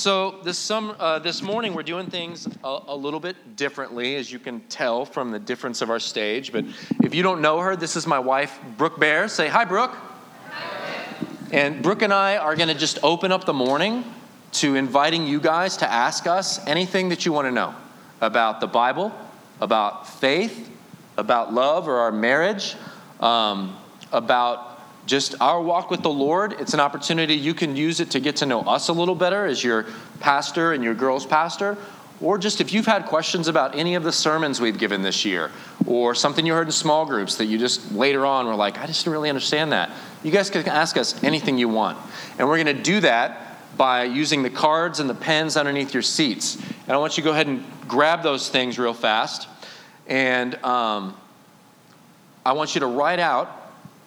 so this uh, this morning, we're doing things a, a little bit differently, as you can tell from the difference of our stage. But if you don't know her, this is my wife, Brooke Bear. Say hi, Brooke. And Brooke and I are going to just open up the morning to inviting you guys to ask us anything that you want to know about the Bible, about faith, about love or our marriage, um, about just our walk with the Lord. It's an opportunity you can use it to get to know us a little better as your pastor and your girls' pastor. Or just if you've had questions about any of the sermons we've given this year, or something you heard in small groups that you just later on were like, I just didn't really understand that. You guys can ask us anything you want. And we're going to do that by using the cards and the pens underneath your seats. And I want you to go ahead and grab those things real fast. And um, I want you to write out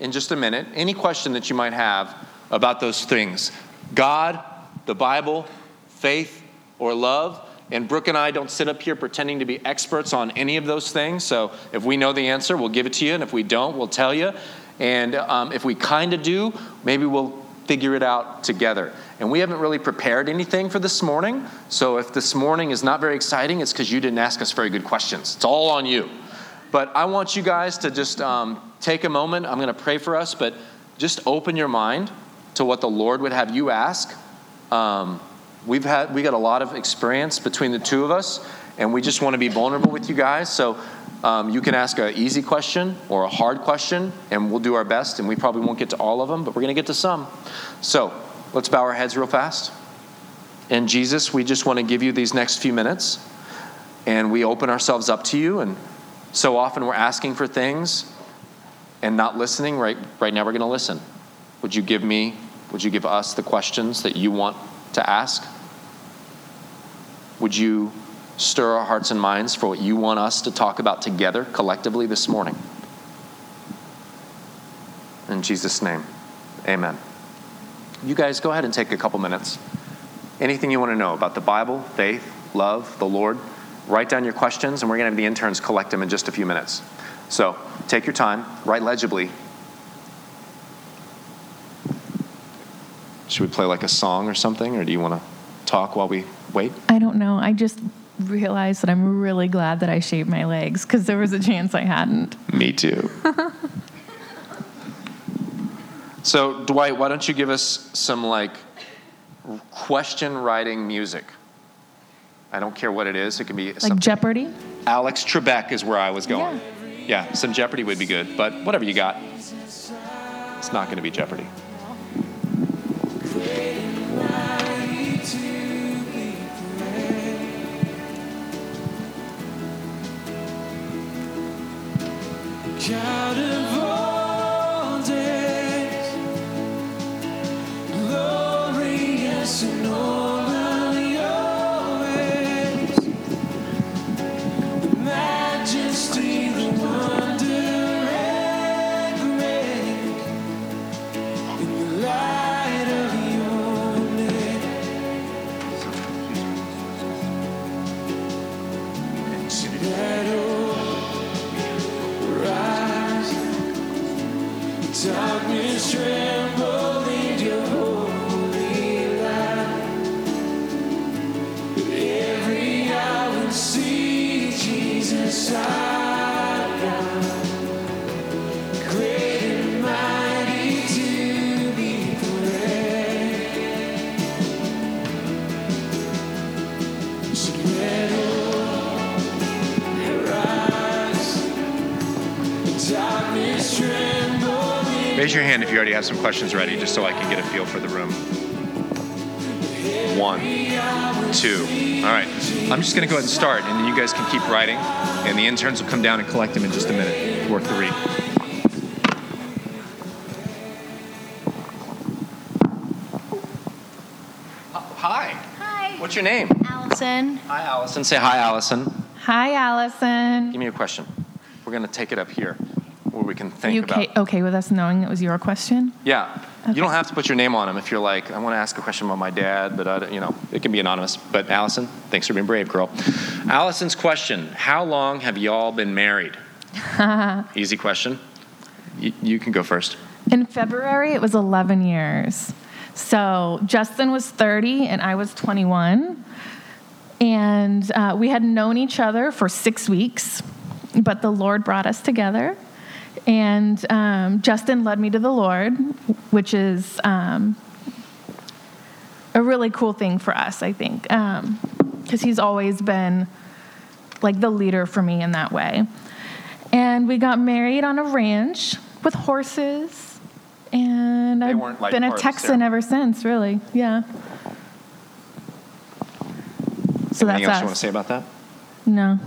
in just a minute any question that you might have about those things God, the Bible, faith, or love. And Brooke and I don't sit up here pretending to be experts on any of those things. So if we know the answer, we'll give it to you. And if we don't, we'll tell you. And um, if we kind of do, maybe we'll figure it out together. And we haven't really prepared anything for this morning. So if this morning is not very exciting, it's because you didn't ask us very good questions. It's all on you. But I want you guys to just um, take a moment. I'm going to pray for us, but just open your mind to what the Lord would have you ask. Um, we've had we got a lot of experience between the two of us, and we just want to be vulnerable with you guys. So um, you can ask an easy question or a hard question, and we'll do our best. And we probably won't get to all of them, but we're going to get to some. So let's bow our heads real fast. And Jesus, we just want to give you these next few minutes, and we open ourselves up to you. And so often we're asking for things and not listening. Right, right now we're going to listen. Would you give me? Would you give us the questions that you want to ask? Would you stir our hearts and minds for what you want us to talk about together collectively this morning? In Jesus' name, amen. You guys go ahead and take a couple minutes. Anything you want to know about the Bible, faith, love, the Lord, write down your questions, and we're going to have the interns collect them in just a few minutes. So take your time, write legibly, Should we play like a song or something, or do you want to talk while we wait? I don't know. I just realized that I'm really glad that I shaved my legs because there was a chance I hadn't. Me too. so, Dwight, why don't you give us some like question writing music? I don't care what it is. It can be like Jeopardy. Alex Trebek is where I was going. Yeah. yeah, some Jeopardy would be good, but whatever you got. It's not going to be Jeopardy. Raise your hand if you already have some questions ready, just so I can get a feel for the room. One, two. All right. I'm just going to go ahead and start, and then you guys can keep writing, and the interns will come down and collect them in just a minute. Or three. Hi. Hi. What's your name? Allison. Hi, Allison. Say hi, Allison. Hi, Allison. Give me a question. We're going to take it up here where we can think you okay, about. okay with us knowing it was your question? Yeah. You don't have to put your name on them if you're like, I want to ask a question about my dad, but I, don't- you know, it can be anonymous. But Allison, thanks for being brave, girl. Allison's question: How long have y'all been married? Easy question. You, you can go first. In February, it was 11 years. So Justin was 30 and I was 21. And uh, we had known each other for six weeks, but the Lord brought us together. And um, Justin led me to the Lord, which is um, a really cool thing for us, I think, because he's always been like the leader for me in that way. And we got married on a ranch with horses, and They I've like, been a part of the Texan ever since, really. Yeah. So Anything else that's you want to say about that? No.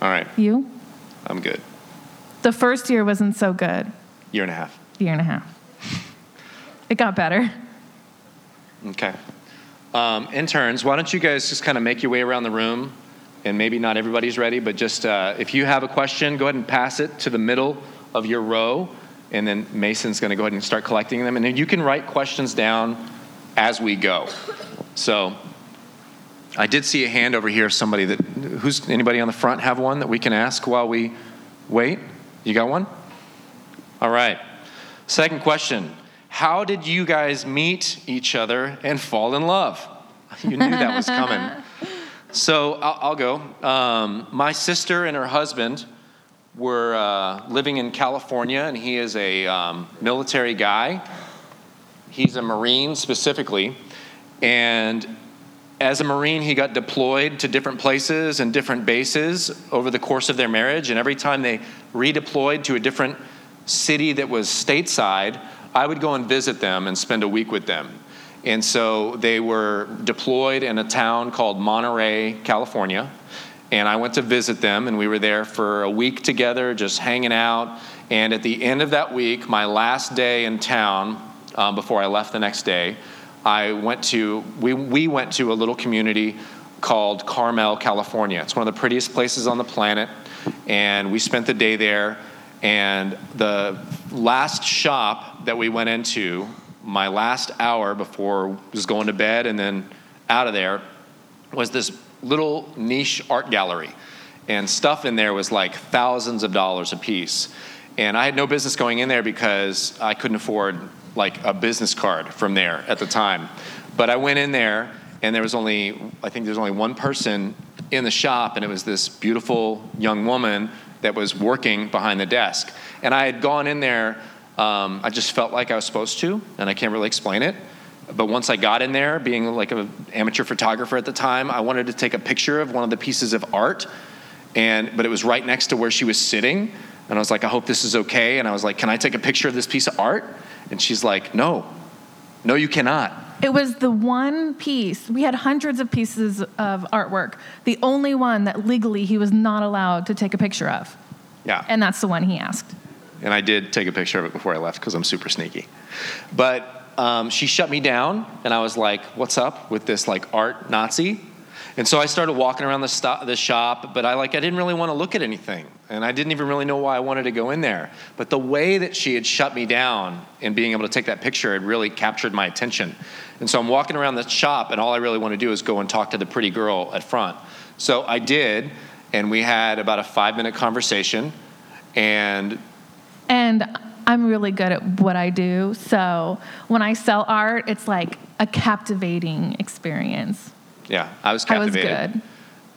All right, You? I'm good. The first year wasn't so good. Year and a half. Year and a half. It got better. Okay. Um, interns, why don't you guys just kind of make your way around the room? And maybe not everybody's ready, but just uh, if you have a question, go ahead and pass it to the middle of your row. And then Mason's going to go ahead and start collecting them. And then you can write questions down as we go. So I did see a hand over here. Somebody that, who's, anybody on the front have one that we can ask while we wait? You got one? All right. Second question How did you guys meet each other and fall in love? You knew that was coming. So I'll, I'll go. Um, my sister and her husband were uh, living in California, and he is a um, military guy. He's a Marine specifically. And as a Marine, he got deployed to different places and different bases over the course of their marriage. And every time they redeployed to a different city that was stateside, I would go and visit them and spend a week with them. And so they were deployed in a town called Monterey, California. And I went to visit them, and we were there for a week together, just hanging out. And at the end of that week, my last day in town, um, before I left the next day, I went to, we, we went to a little community called Carmel, California. It's one of the prettiest places on the planet. And we spent the day there. And the last shop that we went into, my last hour before was going to bed and then out of there, was this little niche art gallery. And stuff in there was like thousands of dollars a piece. And I had no business going in there because I couldn't afford like a business card from there at the time. But I went in there and there was only, I think there's only one person in the shop, and it was this beautiful young woman that was working behind the desk. And I had gone in there, um, I just felt like I was supposed to, and I can't really explain it. But once I got in there, being like an amateur photographer at the time, I wanted to take a picture of one of the pieces of art, and but it was right next to where she was sitting, and I was like, I hope this is okay. And I was like, Can I take a picture of this piece of art? And she's like, No, no, you cannot. It was the one piece. We had hundreds of pieces of artwork. The only one that legally he was not allowed to take a picture of. Yeah. And that's the one he asked. and I did take a picture of it before I left because I'm super sneaky. But um, she shut me down, and I was like, "What's up with this like art Nazi?" And so I started walking around the, sto- the shop, but I like I didn't really want to look at anything, and I didn't even really know why I wanted to go in there. But the way that she had shut me down and being able to take that picture had really captured my attention. And so I'm walking around the shop, and all I really want to do is go and talk to the pretty girl at front. So I did, and we had about a five minute conversation, and And I'm really good at what I do. So when I sell art, it's like a captivating experience. Yeah, I was I was good.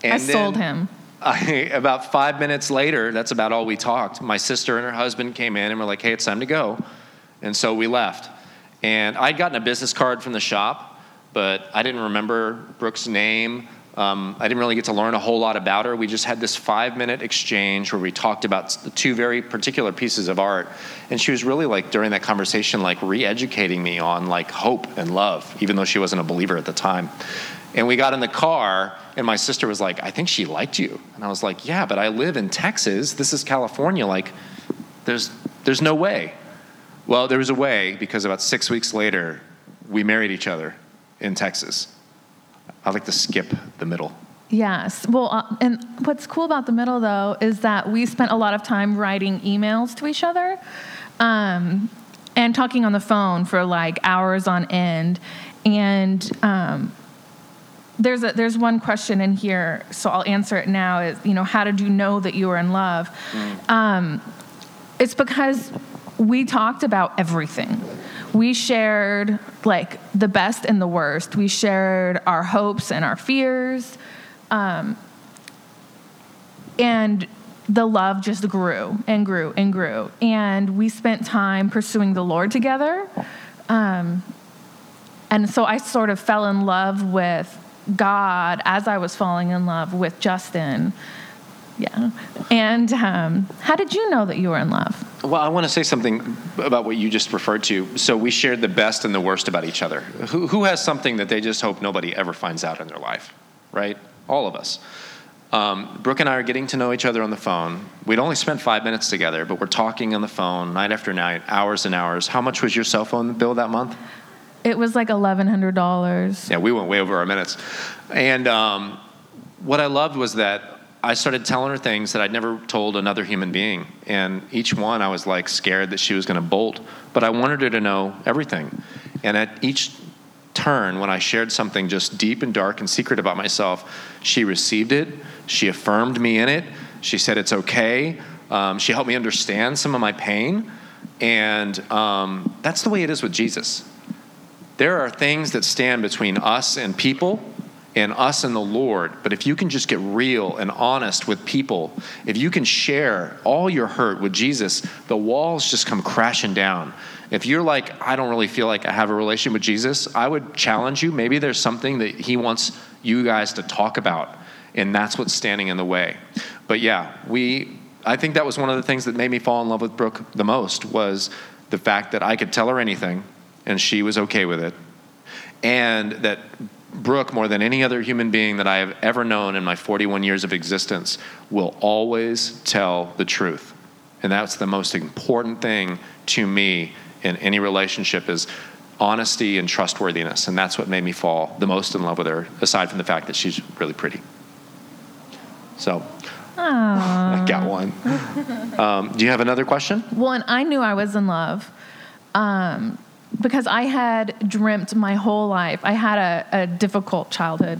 And I sold him. I, about five minutes later, that's about all we talked. My sister and her husband came in and were like, hey, it's time to go. And so we left. And I'd gotten a business card from the shop, but I didn't remember Brooke's name. Um, I didn't really get to learn a whole lot about her. We just had this five minute exchange where we talked about the two very particular pieces of art. And she was really like, during that conversation, like re educating me on like hope and love, even though she wasn't a believer at the time. And we got in the car, and my sister was like, I think she liked you. And I was like, Yeah, but I live in Texas. This is California. Like, there's, there's no way. Well, there was a way because about six weeks later, we married each other in Texas. I like to skip the middle. Yes. Well, uh, and what's cool about the middle, though, is that we spent a lot of time writing emails to each other um, and talking on the phone for like hours on end. And um, there's, a, there's one question in here, so I'll answer it now is, you know, how did you know that you were in love? Um, it's because we talked about everything. we shared like the best and the worst. We shared our hopes and our fears. Um, and the love just grew and grew and grew. And we spent time pursuing the Lord together. Um, and so I sort of fell in love with God as I was falling in love with Justin. Yeah. And um, how did you know that you were in love? Well, I want to say something about what you just referred to. So we shared the best and the worst about each other. Who, who has something that they just hope nobody ever finds out in their life, right? All of us. Um, Brooke and I are getting to know each other on the phone. We'd only spent five minutes together, but we're talking on the phone night after night, hours and hours. How much was your cell phone bill that month? It was like $1,100. Yeah, we went way over our minutes. And um, what I loved was that I started telling her things that I'd never told another human being. And each one, I was like scared that she was going to bolt. But I wanted her to know everything. And at each turn, when I shared something just deep and dark and secret about myself, she received it. She affirmed me in it. She said it's okay. Um, she helped me understand some of my pain. And um, that's the way it is with Jesus. There are things that stand between us and people and us and the Lord. But if you can just get real and honest with people, if you can share all your hurt with Jesus, the walls just come crashing down. If you're like, I don't really feel like I have a relation with Jesus, I would challenge you. Maybe there's something that He wants you guys to talk about, and that's what's standing in the way. But yeah, we. I think that was one of the things that made me fall in love with Brooke the most was the fact that I could tell her anything, and she was okay with it, and that Brooke, more than any other human being that I have ever known in my 41 years of existence, will always tell the truth. And that's the most important thing to me in any relationship is honesty and trustworthiness. And that's what made me fall the most in love with her, aside from the fact that she's really pretty. So, I got one. Um, do you have another question? Well, and I knew I was in love. Um, because I had dreamt my whole life. I had a, a, difficult childhood.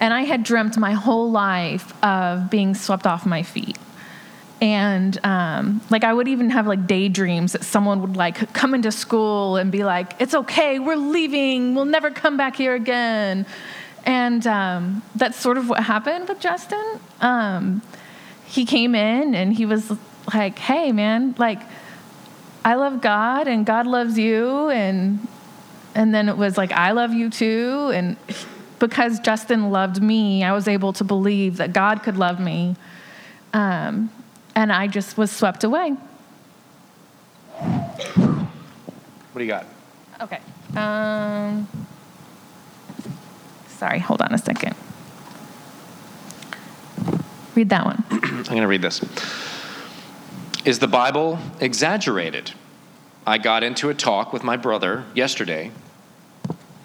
And I had dreamt my whole life of being swept off my feet. And um, like I would even have like daydreams that someone would like come into school and be like, "It's okay, we're leaving. We'll never come back here again." And um, that's sort of what happened with Justin. Um, he came in and he was like, "Hey, man, like." I love God and God loves you and and then it was like I love you too and because Justin loved me, I was able to believe that God could love me. Um, and I just was swept away. What do you got? Okay. Um, sorry, hold on a second. Read that one. I'm going to read this. Is the Bible exaggerated? I got into a talk with my brother yesterday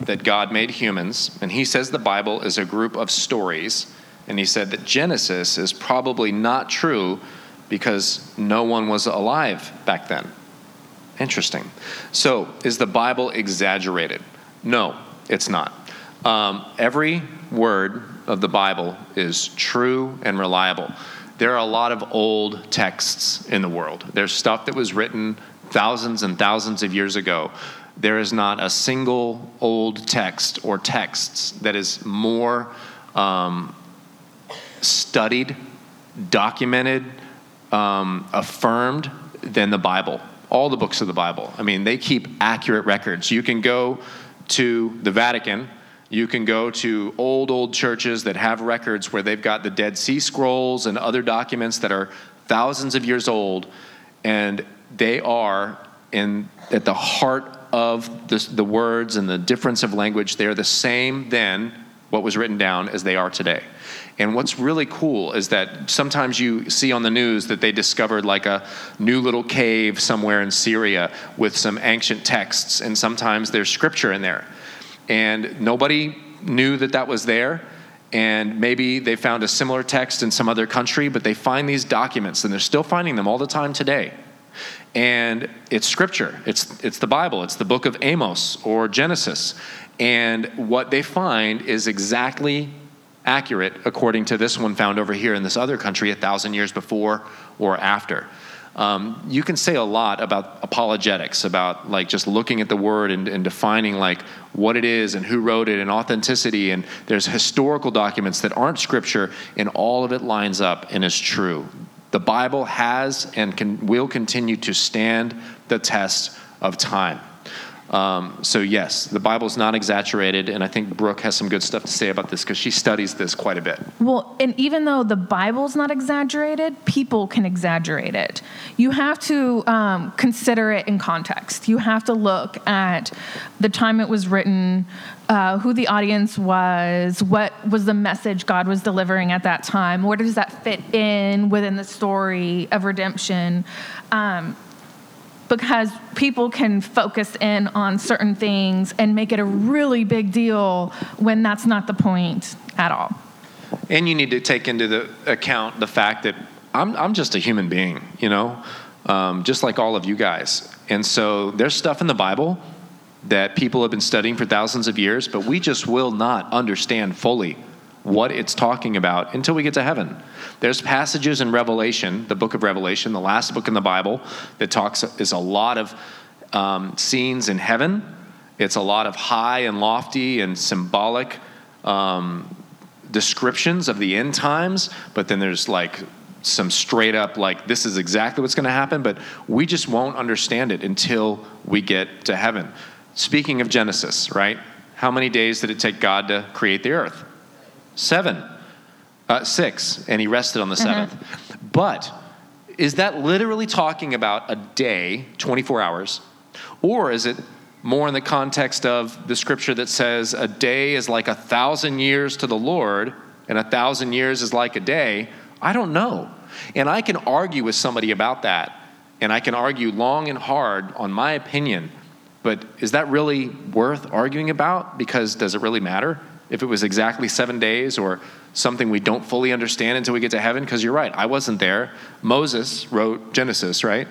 that God made humans, and he says the Bible is a group of stories, and he said that Genesis is probably not true because no one was alive back then. Interesting. So, is the Bible exaggerated? No, it's not. Um, every word of the Bible is true and reliable there are a lot of old texts in the world. There's stuff that was written thousands and thousands of years ago. There is not a single old text or texts that is more um, studied, documented, um, affirmed than the Bible. All the books of the Bible. I mean, they keep accurate records. You can go to the Vatican you can go to old, old churches that have records where they've got the Dead Sea Scrolls and other documents that are thousands of years old, and they are in at the heart of the, the words and the difference of language. They are the same then, what was written down, as they are today. And what's really cool is that sometimes you see on the news that they discovered like a new little cave somewhere in Syria with some ancient texts, and sometimes there's scripture in there and nobody knew that that was there. And maybe they found a similar text in some other country, but they find these documents, and they're still finding them all the time today. And it's scripture, it's, it's the Bible, it's the book of Amos or Genesis. And what they find is exactly accurate according to this one found over here in this other country a thousand years before or after. Um, you can say a lot about apologetics, about like just looking at the word and, and defining like what it is and who wrote it and authenticity. And there's historical documents that aren't scripture, and all of it lines up and is true. The Bible has and can, will continue to stand the test of time. Um, so, yes, the Bible's not exaggerated, and I think Brooke has some good stuff to say about this because she studies this quite a bit. Well, and even though the Bible's not exaggerated, people can exaggerate it. You have to um, consider it in context. You have to look at the time it was written, uh, who the audience was, what was the message God was delivering at that time, where does that fit in within the story of redemption. Um, because people can focus in on certain things and make it a really big deal when that's not the point at all. And you need to take into the account the fact that I'm, I'm just a human being, you know, um, just like all of you guys. And so there's stuff in the Bible that people have been studying for thousands of years, but we just will not understand fully what it's talking about until we get to heaven. There's passages in Revelation, the book of Revelation, the last book in the Bible, that talks is a lot of um, scenes in heaven. It's a lot of high and lofty and symbolic um, descriptions of the end times, but then there's like some straight up like this is exactly what's going to happen, but we just won't understand it until we get to heaven. Speaking of Genesis, right? How many days did it take God to create the earth? Seven. Uh, six. And he rested on the 7th mm-hmm. But is that literally talking about a day, 24 hours? Or is it more in the context of the scripture that says a day is like a thousand years to the Lord and a thousand years is like a day? I don't know. And I can argue with somebody about that. And I can argue long and hard on my opinion. But is that really worth arguing about? Because does it really matter? If it was exactly seven days or something we don't fully understand until we get to heaven, because you're right, I wasn't there. Moses wrote Genesis, right?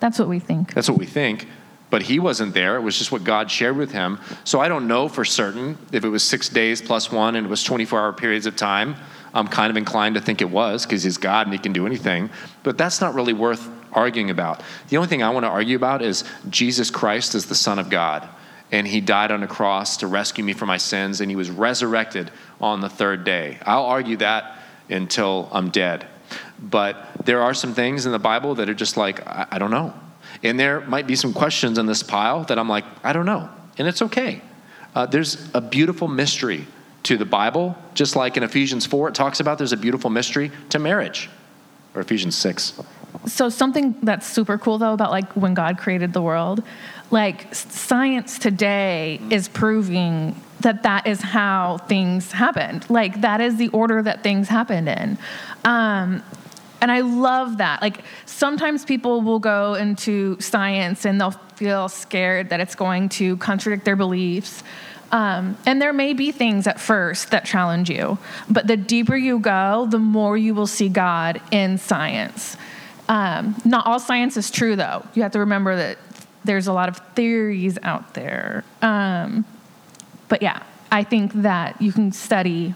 That's what we think. That's what we think. But he wasn't there. It was just what God shared with him. So I don't know for certain if it was six days plus one and it was 24 hour periods of time. I'm kind of inclined to think it was because he's God and he can do anything. But that's not really worth arguing about. The only thing I want to argue about is Jesus Christ as the Son of God and he died on a cross to rescue me from my sins, and he was resurrected on the third day. I'll argue that until I'm dead. But there are some things in the Bible that are just like, I, I don't know. And there might be some questions in this pile that I'm like, I don't know. And it's okay. Uh, there's a beautiful mystery to the Bible, just like in Ephesians 4, it talks about there's a beautiful mystery to marriage, or Ephesians 6. So, something that's super cool though about like when God created the world, like science today is proving that that is how things happened. Like that is the order that things happened in. Um, and I love that. Like sometimes people will go into science and they'll feel scared that it's going to contradict their beliefs. Um, and there may be things at first that challenge you, but the deeper you go, the more you will see God in science. Um, not all science is true, though. You have to remember that there's a lot of theories out there. Um, but yeah, I think that you can study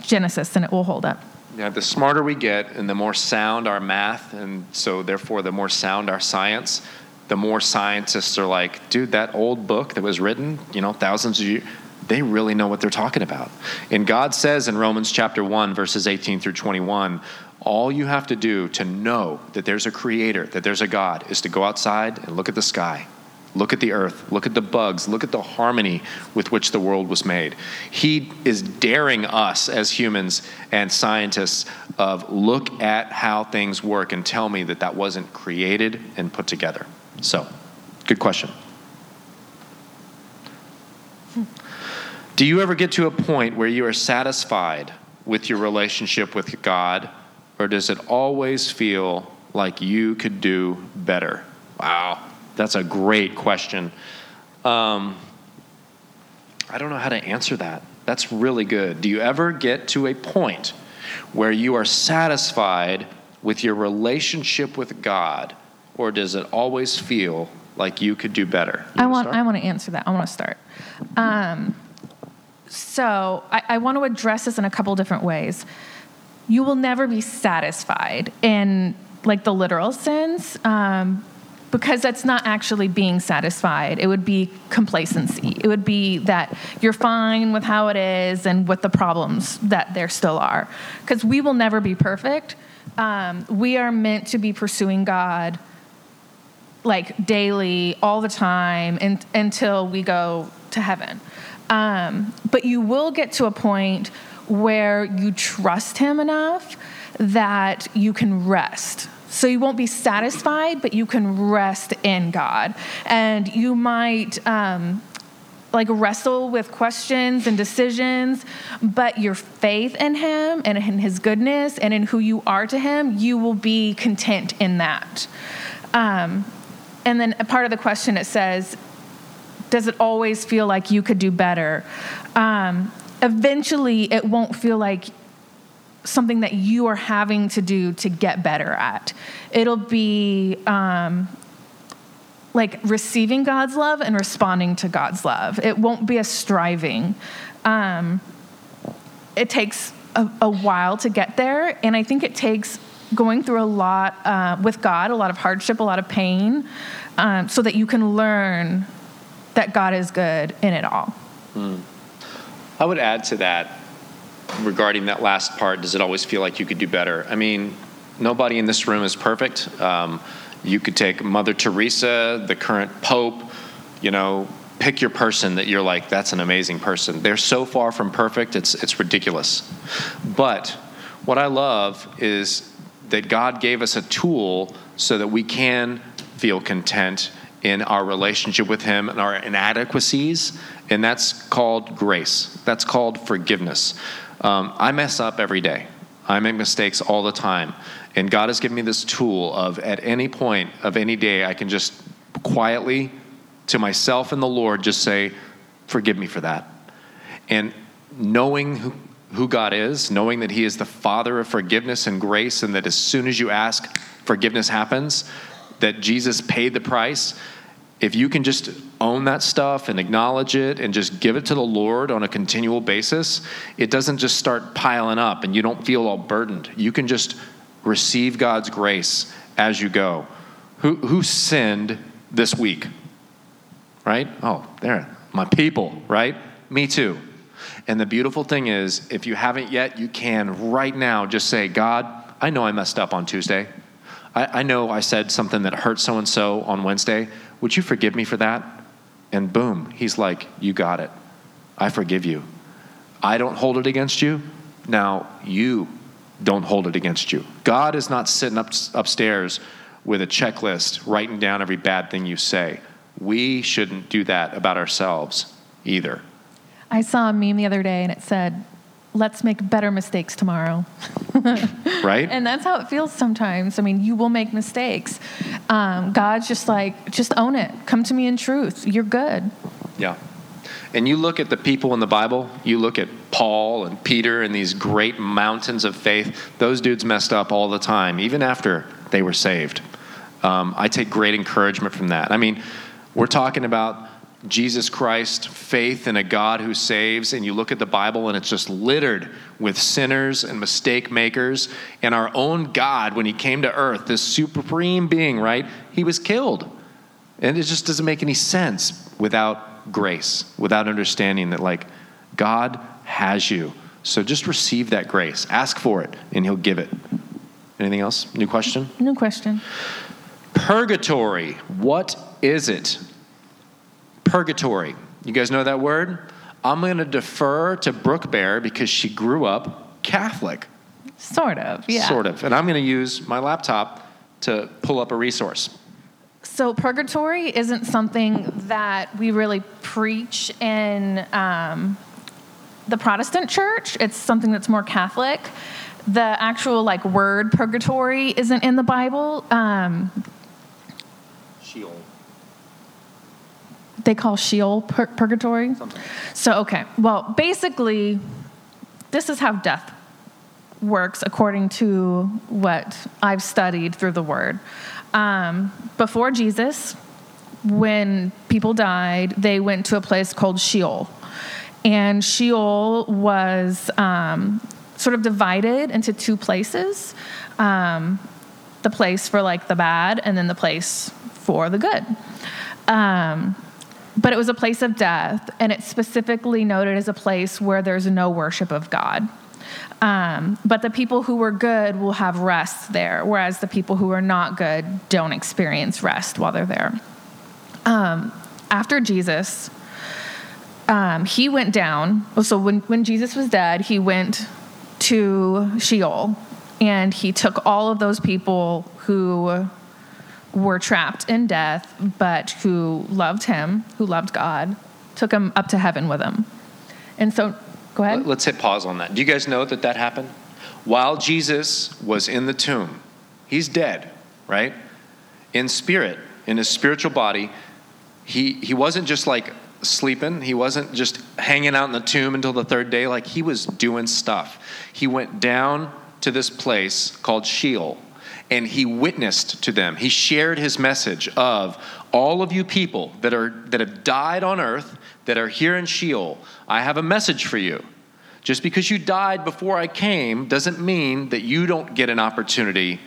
Genesis and it will hold up. Yeah, the smarter we get and the more sound our math, and so therefore the more sound our science, the more scientists are like, dude, that old book that was written, you know, thousands of years, they really know what they're talking about. And God says in Romans chapter 1, verses 18 through 21, all you have to do to know that there's a creator, that there's a God, is to go outside and look at the sky, look at the earth, look at the bugs, look at the harmony with which the world was made. He is daring us as humans and scientists of look at how things work and tell me that that wasn't created and put together. So, good question. Do you ever get to a point where you are satisfied with your relationship with God or does it always feel like you could do better? Wow, that's a great question. Um, I don't know how to answer that. That's really good. Do you ever get to a point where you are satisfied with your relationship with God, or does it always feel like you could do better? I want, I want to answer that. I want to start. Um, so I, I want to address this in a couple different ways you will never be satisfied. in like the literal sense, um, because that's not actually being satisfied. It would be complacency. It would be that you're fine with how it is and with the problems that there still are. Because we will never be perfect. Um, we are meant to be pursuing God like daily, all the time, and, until we go to heaven. Um, but you will get to a point where you trust Him enough that you can rest. So you won't be satisfied, but you can rest in God. And you might um, like wrestle with questions and decisions, but your faith in Him and in His goodness and in who you are to Him, you will be content in that. Um, and then a part of the question it says, does it always feel like you could do better? Um, eventually, it won't feel like something that you are having to do to get better at. It'll be um, like receiving God's love and responding to God's love. It won't be a striving. Um, it takes a, a, while to get there, and I think it takes going through a lot uh, with God, a lot of hardship, a lot of pain, um, so that you can learn that God is good in it all. Mm. I would add to that regarding that last part, does it always feel like you could do better? I mean, nobody in this room is perfect. Um, you could take Mother Teresa, the current Pope, you know, pick your person that you're like, that's an amazing person. They're so far from perfect, it's, it's ridiculous. But what I love is that God gave us a tool so that we can feel content in our relationship with Him and our inadequacies, and that's called grace. That's called forgiveness. Um, I mess up every day. I make mistakes all the time. And God has given me this tool of at any point of any day, I can just quietly to myself and the Lord just say, Forgive me for that. And knowing who, who God is, knowing that He is the Father of forgiveness and grace, and that as soon as you ask, forgiveness happens, that Jesus paid the price, if you can just own that stuff and acknowledge it and just give it to the Lord on a continual basis, it doesn't just start piling up and you don't feel all burdened. You can just receive God's grace as you go. Who, who sinned this week? Right? Oh, there, my people, right? Me too. And the beautiful thing is, if you haven't yet, you can right now just say, God, I know I messed up on Tuesday. I, I know I said something that hurt so and so on Wednesday. Would you forgive me for that? And boom, he's like, You got it. I forgive you. I don't hold it against you. Now you don't hold it against you. God is not sitting up, upstairs with a checklist writing down every bad thing you say. We shouldn't do that about ourselves either. I saw a meme the other day and it said, let's make better mistakes tomorrow. right? And that's how it feels sometimes. I mean, you will make mistakes. Um, God's just like, just own it. Come to me in truth. You're good. Yeah. And you look at the people in the Bible, you look at Paul and Peter and these great mountains of faith, those dudes messed up all the time, even after they were saved. Um, I take great encouragement from that. I mean, we're talking about Jesus Christ, faith in a God who saves, and you look at the Bible and it's just littered with sinners and mistake makers. And our own God, when he came to earth, this supreme being, right, he was killed. And it just doesn't make any sense without grace, without understanding that, like, God has you. So just receive that grace, ask for it, and he'll give it. Anything else? New question? New question. Purgatory, what is it? Purgatory. You guys know that word? I'm going to defer to Brooke Bear because she grew up Catholic. Sort of, yeah. Sort of. And I'm going to use my laptop to pull up a resource. So, purgatory isn't something that we really preach in um, the Protestant church. It's something that's more Catholic. The actual like word purgatory isn't in the Bible. Um, Sheol they call Sheol pur- purgatory. Something. So, okay. Well, basically, this is how death works according to what I've studied through the Word. Um, before Jesus, when people died, they went to a place called Sheol. And Sheol was um, sort of divided into two places. Um, the place for like the bad and then the place for the good. Um, but it was a place of death, and it's specifically noted as a place where there's no worship of God. Um, but the people who were good will have rest there, whereas the people who are not good don't experience rest while they're there. Um, after Jesus, um, he went down. So when, when Jesus was dead, he went to Sheol and he took all of those people who were trapped in death, but who loved him, who loved God, took them up to heaven with him. And so, go ahead. Let's hit pause on that. Do you guys know that that happened? While Jesus was in the tomb, he's dead, right? In spirit, in his spiritual body, he, he wasn't just like sleeping. He wasn't just hanging out in the tomb until the third day. Like he was doing stuff. He went down to this place called Sheol and he witnessed to them. He shared his message of all of you people that are that have died on earth that are here in Sheol. I have a message for you. Just because you died before I came doesn't mean that you don't get an opportunity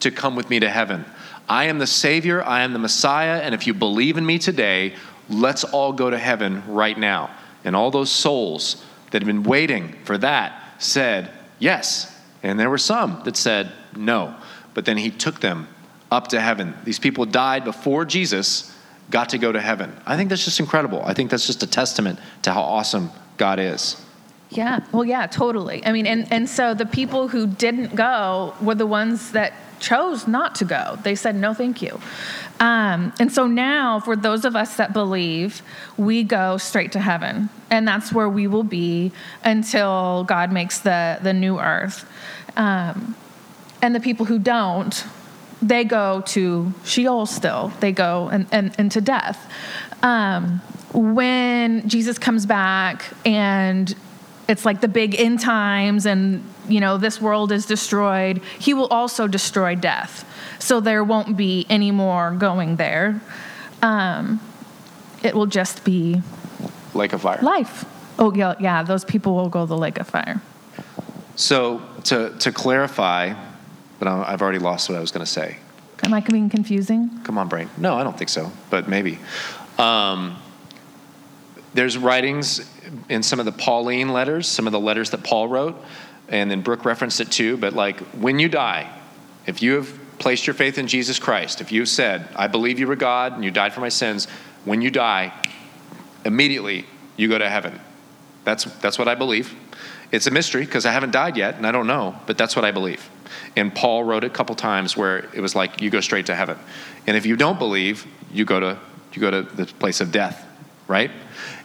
to come with me to heaven. I am the Savior, I am the Messiah, and if you believe in me today, let's all go to heaven right now. And all those souls that had been waiting for that said, Yes. And there were some that said, No. But then he took them up to heaven. These people died before Jesus got to go to heaven. I think that's just incredible. I think that's just a testament to how awesome God is. Yeah, well, yeah, totally. I mean, and, and so the people who didn't go were the ones that chose not to go. They said, no, thank you. Um, and so now, for those of us that believe, we go straight to heaven. And that's where we will be until God makes the, the new earth. Um, and the people who don't, they go to Sheol still. They go and, and, into death. Um, when Jesus comes back and it's like the big end times and you know this world is destroyed he will also destroy death. So there won't be any more going there. Um, it will just be lake of fire. life. Oh yeah yeah those people will go the lake of fire. So to, to clarify but i've already lost what i was going to say am i being confusing come on brain no i don't think so but maybe um, there's writings in some of the Pauline letters, some of the letters that Paul wrote, and then Brooke referenced it too. But like when you die, if you have placed your faith in Jesus Christ, if you said, I believe you were God and you died for my sins, when you die, immediately you go to heaven. That's, that's what I believe. It's a mystery because I haven't died yet and I don't know, but that's what I believe. And Paul wrote it a couple times where it was like you go straight to heaven. And if you don't believe, you go to you go to the place of death, right?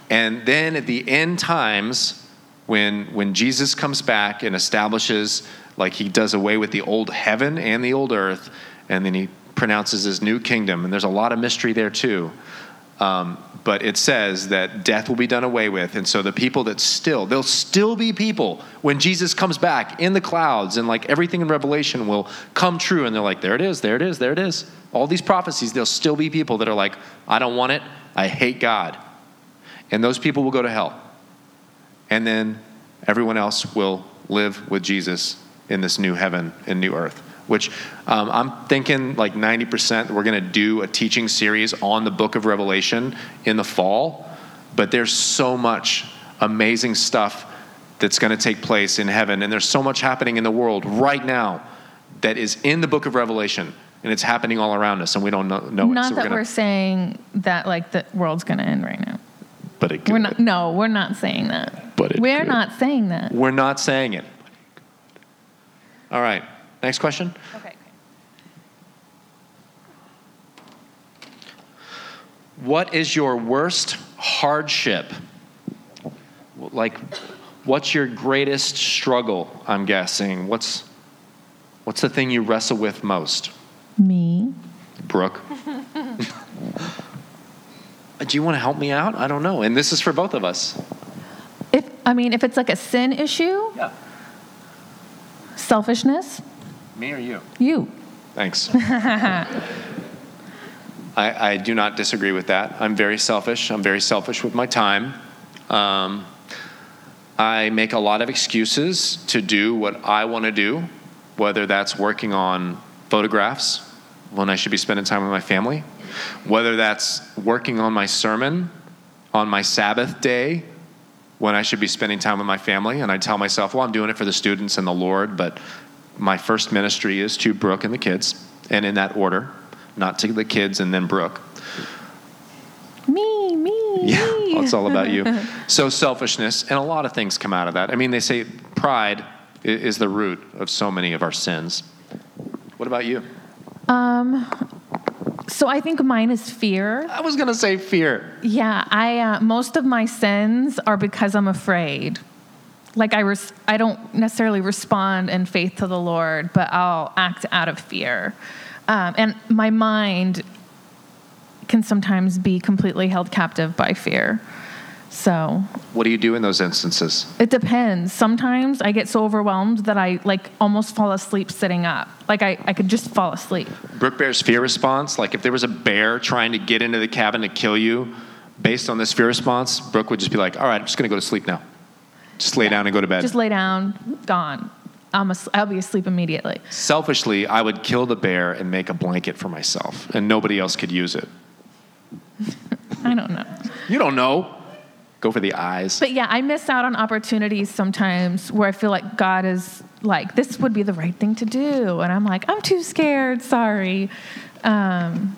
And then at the end times, when, when Jesus comes back and establishes, like he does away with the old heaven and the old earth, and then he pronounces his new kingdom, and there's a lot of mystery there too. Um, but it says that death will be done away with. And so the people that still, there'll still be people when Jesus comes back in the clouds and like everything in Revelation will come true. And they're like, there it is, there it is, there it is. All these prophecies, there'll still be people that are like, I don't want it, I hate God and those people will go to hell. And then everyone else will live with Jesus in this new heaven and new earth. Which um, I'm thinking like 90% we're going to do a teaching series on the book of Revelation in the fall. But there's so much amazing stuff that's going to take place in heaven. And there's so much happening in the world right now that is in the book of Revelation. And it's happening all around us, and we don't know, know Not it. So that we're, gonna, we're saying that like the world's going to end right now. but it could. We're not. No, we're not saying that. But it we're could. not saying that. We're not saying it. All right. Next question. Okay. What is your worst hardship? Like, what's your greatest struggle? I'm guessing. What's what's the thing you wrestle with most? Me. Brooke. Do you want to help me out? I don't know. And this is for both of us. If I mean, if it's like a sin issue, Yeah. selfishness, Me or you? you. Thanks. I, I do not disagree with that. I'm very selfish. I'm very selfish with my time. Um, I make a lot of excuses to do what I want to do, whether that's working on photographs when I should be spending time with my family, whether that's working on my sermon on my Sabbath day when I should be spending time with my family. And I tell myself, well, I'm doing it for the students and the Lord, but my first ministry is to Brooke and the kids, and in that order, not to the kids and then Brooke. Me, me, Yeah, well, it's all about you. So selfishness, and a lot of things come out of that. I mean, they say pride is the root of so many of our sins. What about you? Um, so I think mine is fear. I was gonna say fear. Yeah, I uh, most of my sins are because I'm afraid. Like I res- I don't necessarily respond in faith to the Lord, but I'll act out of fear. Um, and my mind can sometimes be completely held captive by fear. So What do you do in those instances? it depends. Sometimes I get so overwhelmed that I like almost fall asleep sitting up. Like I, I could just fall asleep. Brooke Bear's fear response, like if there was a bear trying to get into the cabin to kill you, based on this fear response, Brooke would just be like, all right, I'm just gonna go to sleep now. Just lay down and go to bed. Just lay down, gone. I'm as- I'll be asleep immediately. Selfishly, I would kill the bear and make a blanket for myself, and nobody else could use it. I don't know. You don't know. Go for the eyes. But yeah, I miss out on opportunities sometimes where I feel like God is like, this would be the right thing to do. And I'm like, I'm too scared. Sorry. Um,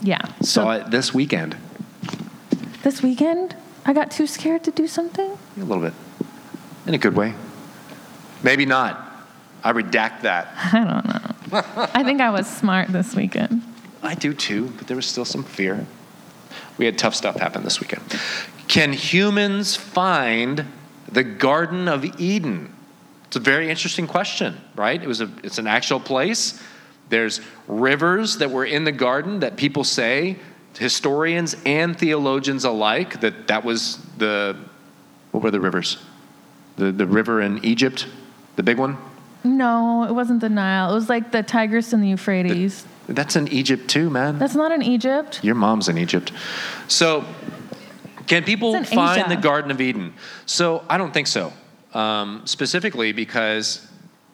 yeah. Saw it this weekend. This weekend, I got too scared to do something. A little bit. In a good way. Maybe not. I redact that. I don't know. I think I was smart this weekend. I do too, but there was still some fear. We had tough stuff happen this weekend. Can humans find the Garden of Eden? It's a very interesting question, right? It was a, it's an actual place. There's rivers that were in the garden that people say, historians and theologians alike, that that was the, what were the rivers? The, the river in Egypt, the big one? No, it wasn't the Nile. It was like the Tigris and the Euphrates. That's in Egypt too, man. That's not in Egypt. Your mom's in Egypt. So, can people find Asia. the Garden of Eden? So, I don't think so. Um, specifically because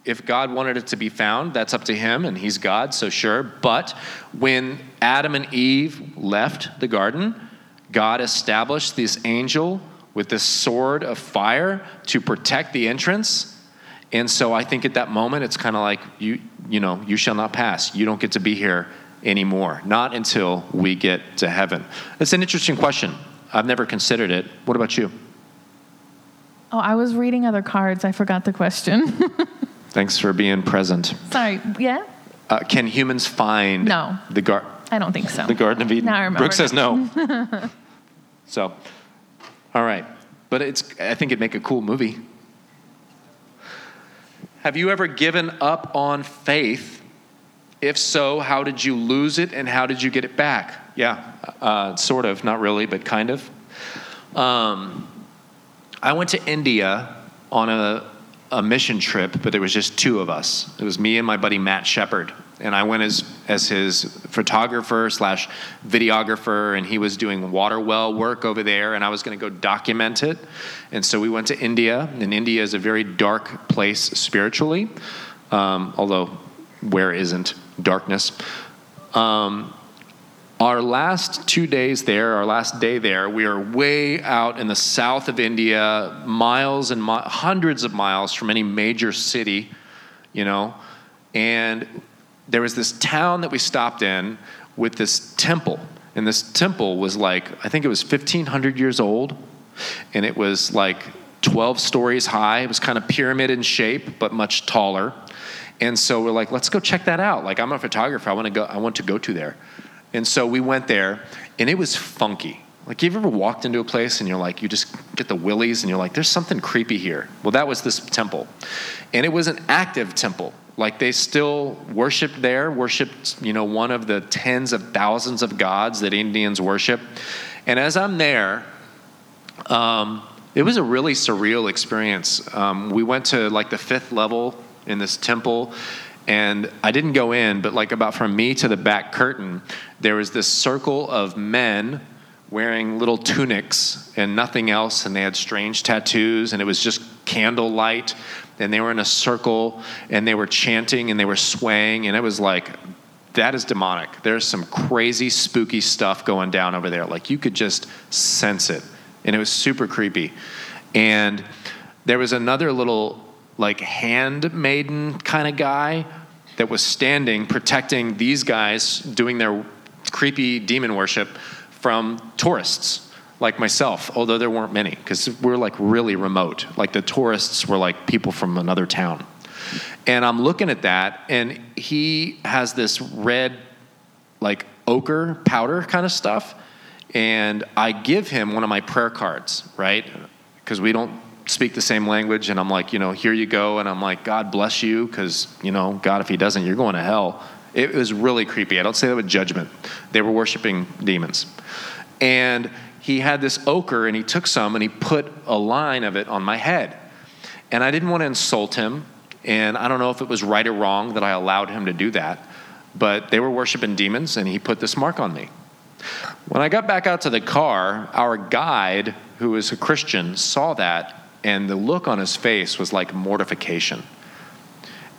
if God wanted it to be found, that's up to him and he's God, so sure. But when Adam and Eve left the garden, God established this angel with this sword of fire to protect the entrance. And so I think at that moment it's kind of like you you know, you shall not pass. You don't get to be here anymore. Not until we get to heaven. It's an interesting question. I've never considered it. What about you? Oh, I was reading other cards. I forgot the question. Thanks for being present. Sorry. Yeah? Uh, can humans find No. the gar- I don't think so. the Garden of Eden? Now I remember Brooke says no. so, all right. But it's I think it'd make a cool movie. Have you ever given up on faith? If so, how did you lose it and how did you get it back? Yeah, uh, sort of, not really, but kind of. Um, I went to India on a, a mission trip, but there was just two of us. It was me and my buddy Matt Shepard, and I went as as his photographer slash videographer, and he was doing water well work over there, and I was going to go document it. And so we went to India, and India is a very dark place spiritually, um, although where isn't darkness? Um, our last two days there, our last day there, we are way out in the south of India, miles and mi- hundreds of miles from any major city, you know. And there was this town that we stopped in with this temple. And this temple was like, I think it was 1,500 years old. And it was like 12 stories high. It was kind of pyramid in shape, but much taller. And so we're like, let's go check that out. Like, I'm a photographer. I want to go, I want to go to there. And so we went there, and it was funky. Like, you've ever walked into a place and you're like, you just get the willies and you're like, there's something creepy here. Well, that was this temple. And it was an active temple. Like, they still worshiped there, worshiped, you know, one of the tens of thousands of gods that Indians worship. And as I'm there, um, it was a really surreal experience. Um, we went to like the fifth level in this temple, and I didn't go in, but like about from me to the back curtain, there was this circle of men wearing little tunics and nothing else, and they had strange tattoos, and it was just candlelight, and they were in a circle, and they were chanting, and they were swaying, and it was like, that is demonic. There's some crazy, spooky stuff going down over there. Like you could just sense it, and it was super creepy. And there was another little, like, handmaiden kind of guy that was standing protecting these guys doing their creepy demon worship from tourists like myself, although there weren't many because we're like really remote. Like the tourists were like people from another town. And I'm looking at that, and he has this red, like ochre powder kind of stuff. And I give him one of my prayer cards, right? Because we don't speak the same language. And I'm like, you know, here you go. And I'm like, God bless you, because, you know, God, if he doesn't, you're going to hell. It was really creepy. I don't say that with judgment. They were worshiping demons. And he had this ochre and he took some and he put a line of it on my head. And I didn't want to insult him. And I don't know if it was right or wrong that I allowed him to do that. But they were worshiping demons and he put this mark on me. When I got back out to the car, our guide, who is a Christian, saw that and the look on his face was like mortification.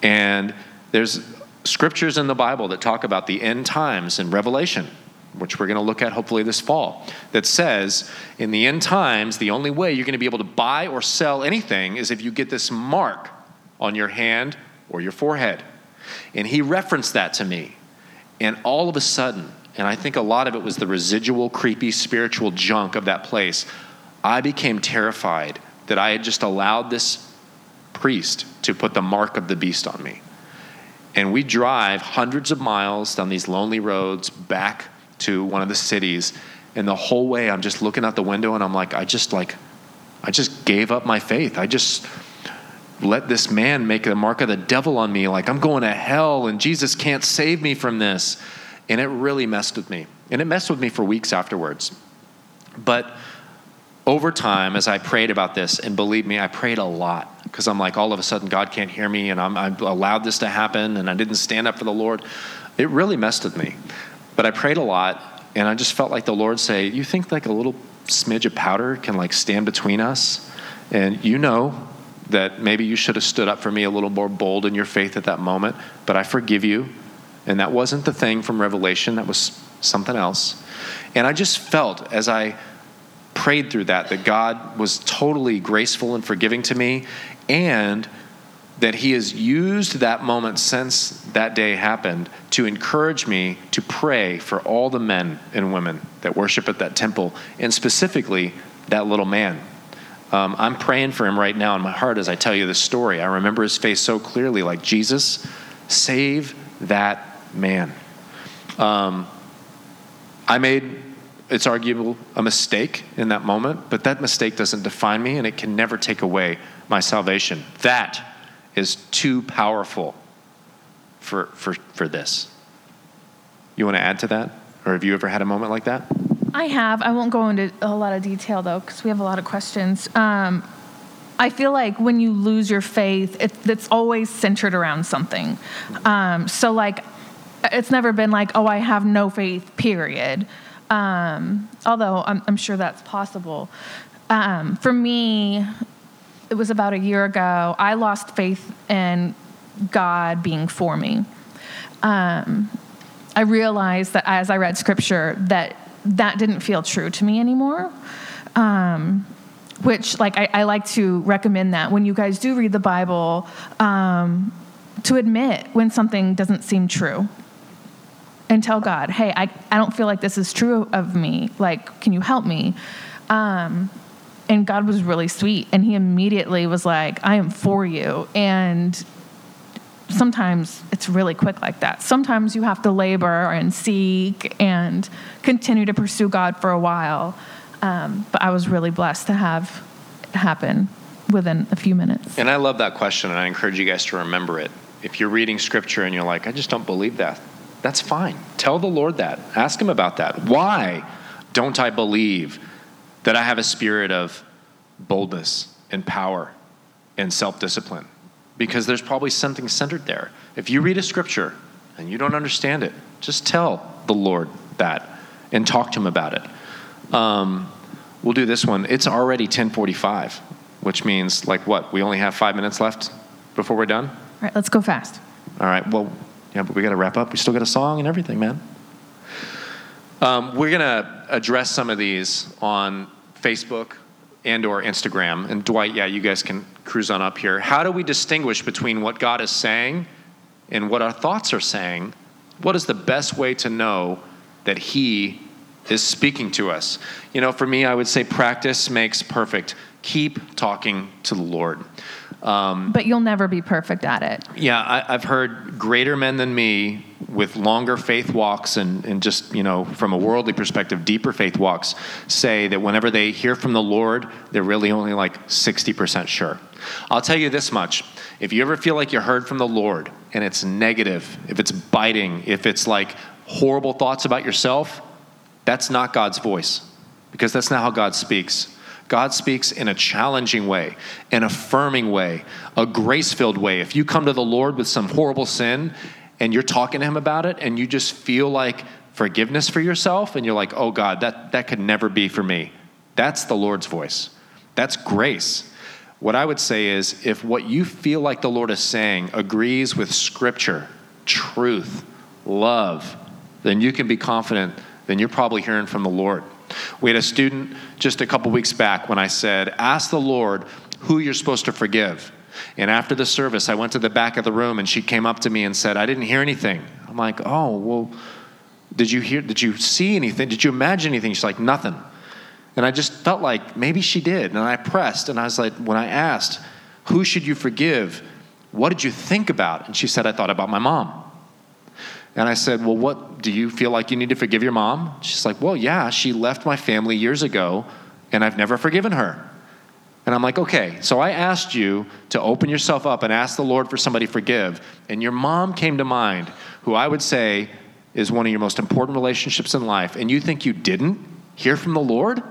And there's scriptures in the Bible that talk about the end times in Revelation, which we're going to look at hopefully this fall, that says in the end times, the only way you're going to be able to buy or sell anything is if you get this mark on your hand or your forehead. And he referenced that to me. And all of a sudden, and I think a lot of it was the residual, creepy, spiritual junk of that place, I became terrified that I had just allowed this priest to put the mark of the beast on me. And we drive hundreds of miles down these lonely roads back to one of the cities. And the whole way I'm just looking out the window and I'm like, I just like, I just gave up my faith. I just let this man make the mark of the devil on me. Like I'm going to hell and Jesus can't save me from this. And it really messed with me. And it messed with me for weeks afterwards. But over time, as I prayed about this, and believe me, I prayed a lot because I'm like, all of a sudden, God can't hear me, and I'm, I allowed this to happen, and I didn't stand up for the Lord. It really messed with me. But I prayed a lot, and I just felt like the Lord say, You think like a little smidge of powder can like stand between us? And you know that maybe you should have stood up for me a little more bold in your faith at that moment, but I forgive you. And that wasn't the thing from Revelation, that was something else. And I just felt as I prayed through that, that God was totally graceful and forgiving to me, and that He has used that moment since that day happened to encourage me to pray for all the men and women that worship at that temple, and specifically that little man. Um, I'm praying for him right now in my heart as I tell you this story. I remember his face so clearly like, Jesus, save that man. Um, I made it's arguable a mistake in that moment, but that mistake doesn't define me and it can never take away my salvation. That is too powerful for, for, for this. You want to add to that? Or have you ever had a moment like that? I have. I won't go into a lot of detail though, because we have a lot of questions. Um, I feel like when you lose your faith, it, it's always centered around something. Um, so, like, it's never been like, oh, I have no faith, period. Um, although I'm, I'm, sure that's possible. Um, for me, it was about a year ago, I lost faith in God being for me. Um, I realized that as I read scripture, that that didn't feel true to me anymore. Um, which, like, I, I, like to recommend that when you guys do read the Bible, um, to admit when something doesn't seem true and tell God, hey, I, I don't feel like this is true of me. Like, can you help me? Um, and God was really sweet. And he immediately was like, I am for you. And sometimes it's really quick like that. Sometimes you have to labor and seek and continue to pursue God for a while. Um, but I was really blessed to have it happen within a few minutes. And I love that question, and I encourage you guys to remember it. If you're reading scripture and you're like, I just don't believe that, that's fine. Tell the Lord that. Ask Him about that. Why don't I believe that I have a spirit of boldness and power and self discipline? Because there's probably something centered there. If you read a scripture and you don't understand it, just tell the Lord that and talk to Him about it. Um, we'll do this one. It's already 10:45, which means like what? We only have five minutes left before we're done. All right, let's go fast. All right. Well, yeah, but we got to wrap up. We still got a song and everything, man. Um, we're gonna address some of these on Facebook and or Instagram. And Dwight, yeah, you guys can cruise on up here. How do we distinguish between what God is saying and what our thoughts are saying? What is the best way to know that He is speaking to us? You know, for me, I would say practice makes perfect. Keep talking to the Lord. Um, but you'll never be perfect at it. Yeah, I, have heard greater men than me with longer faith walks and, and just, you know, from a worldly perspective, deeper faith walks say that whenever they hear from the Lord, they're really only like 60% sure. I'll tell you this much if you ever feel like you heard from the Lord and it's negative, if it's biting, if it's like horrible thoughts about yourself, that's not God's voice because that's not how God speaks. God speaks in a challenging way, an affirming way, a grace filled way. If you come to the Lord with some horrible sin and you're talking to Him about it and you just feel like forgiveness for yourself and you're like, oh God, that, that could never be for me, that's the Lord's voice. That's grace. What I would say is if what you feel like the Lord is saying agrees with Scripture, truth, love, then you can be confident, then you're probably hearing from the Lord. We had a student just a couple weeks back when I said, Ask the Lord who you're supposed to forgive. And after the service, I went to the back of the room and she came up to me and said, I didn't hear anything. I'm like, Oh, well, did you hear, did you see anything? Did you imagine anything? She's like, Nothing. And I just felt like maybe she did. And I pressed and I was like, When I asked, Who should you forgive? What did you think about? And she said, I thought about my mom. And I said, Well, what do you feel like you need to forgive your mom? She's like, Well, yeah, she left my family years ago, and I've never forgiven her. And I'm like, Okay, so I asked you to open yourself up and ask the Lord for somebody to forgive, and your mom came to mind, who I would say is one of your most important relationships in life, and you think you didn't hear from the Lord?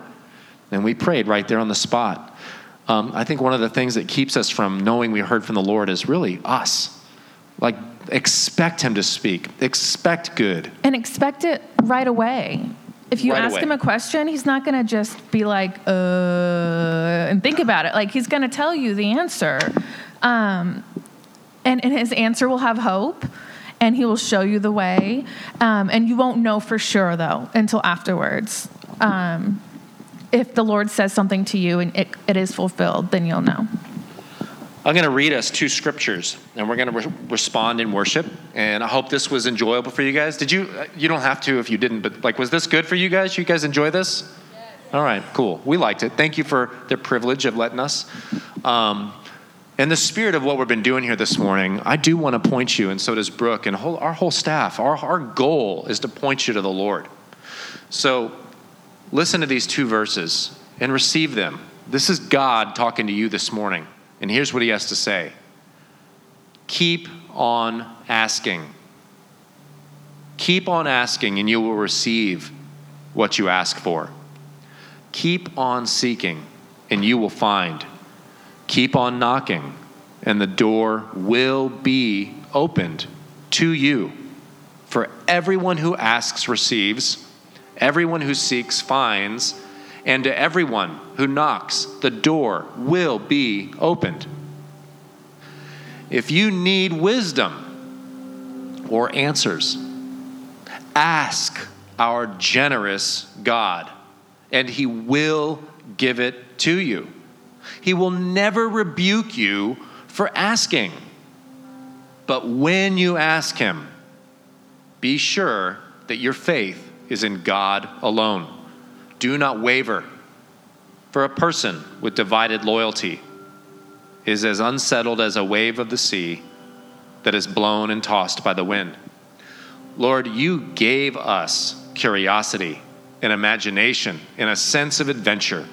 And we prayed right there on the spot. Um, I think one of the things that keeps us from knowing we heard from the Lord is really us. Like, expect him to speak, expect good. And expect it right away. If you right ask away. him a question, he's not going to just be like, uh, and think about it. Like, he's going to tell you the answer. Um, and, and his answer will have hope and he will show you the way. Um, and you won't know for sure, though, until afterwards. Um, if the Lord says something to you and it, it is fulfilled, then you'll know. I'm going to read us two scriptures, and we're going to re- respond in worship. And I hope this was enjoyable for you guys. Did you? Uh, you don't have to if you didn't, but like, was this good for you guys? You guys enjoy this? Yes. All right, cool. We liked it. Thank you for the privilege of letting us. Um, in the spirit of what we've been doing here this morning, I do want to point you, and so does Brooke and whole, our whole staff. Our, our goal is to point you to the Lord. So listen to these two verses and receive them. This is God talking to you this morning. And here's what he has to say Keep on asking. Keep on asking, and you will receive what you ask for. Keep on seeking, and you will find. Keep on knocking, and the door will be opened to you. For everyone who asks receives, everyone who seeks finds and to everyone who knocks, the door will be opened. If you need wisdom or answers, ask our generous God, and He will give it to you. He will never rebuke you for asking. But when you ask Him, be sure that your faith is in God alone. Do not waver. For a person with divided loyalty is as unsettled as a wave of the sea that is blown and tossed by the wind. Lord, you gave us curiosity and imagination and a sense of adventure.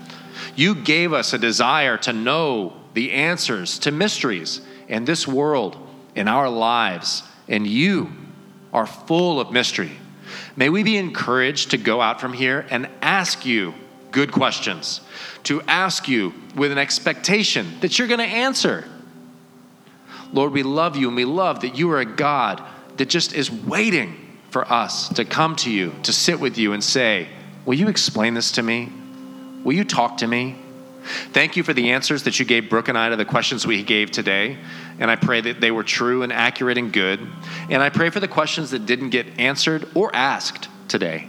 You gave us a desire to know the answers to mysteries in this world, in our lives, and you are full of mystery. May we be encouraged to go out from here and ask you good questions, to ask you with an expectation that you're going to answer. Lord, we love you and we love that you are a God that just is waiting for us to come to you, to sit with you and say, Will you explain this to me? Will you talk to me? Thank you for the answers that you gave Brooke and I to the questions we gave today. And I pray that they were true and accurate and good. And I pray for the questions that didn't get answered or asked today.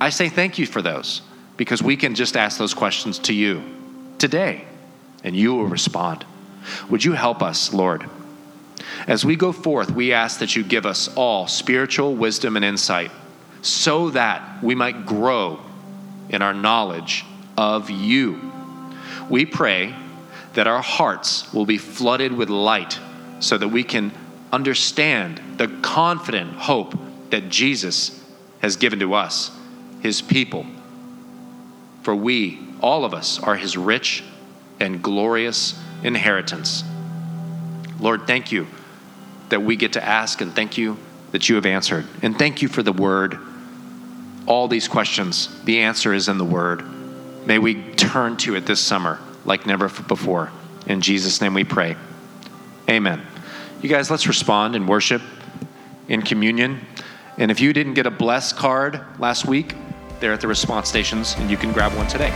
I say thank you for those because we can just ask those questions to you today and you will respond. Would you help us, Lord? As we go forth, we ask that you give us all spiritual wisdom and insight so that we might grow in our knowledge of you. We pray that our hearts will be flooded with light so that we can understand the confident hope that Jesus has given to us, his people. For we, all of us, are his rich and glorious inheritance. Lord, thank you that we get to ask, and thank you that you have answered. And thank you for the word. All these questions, the answer is in the word. May we turn to it this summer like never before. In Jesus' name we pray. Amen. You guys, let's respond and worship in communion. And if you didn't get a bless card last week, they're at the response stations, and you can grab one today.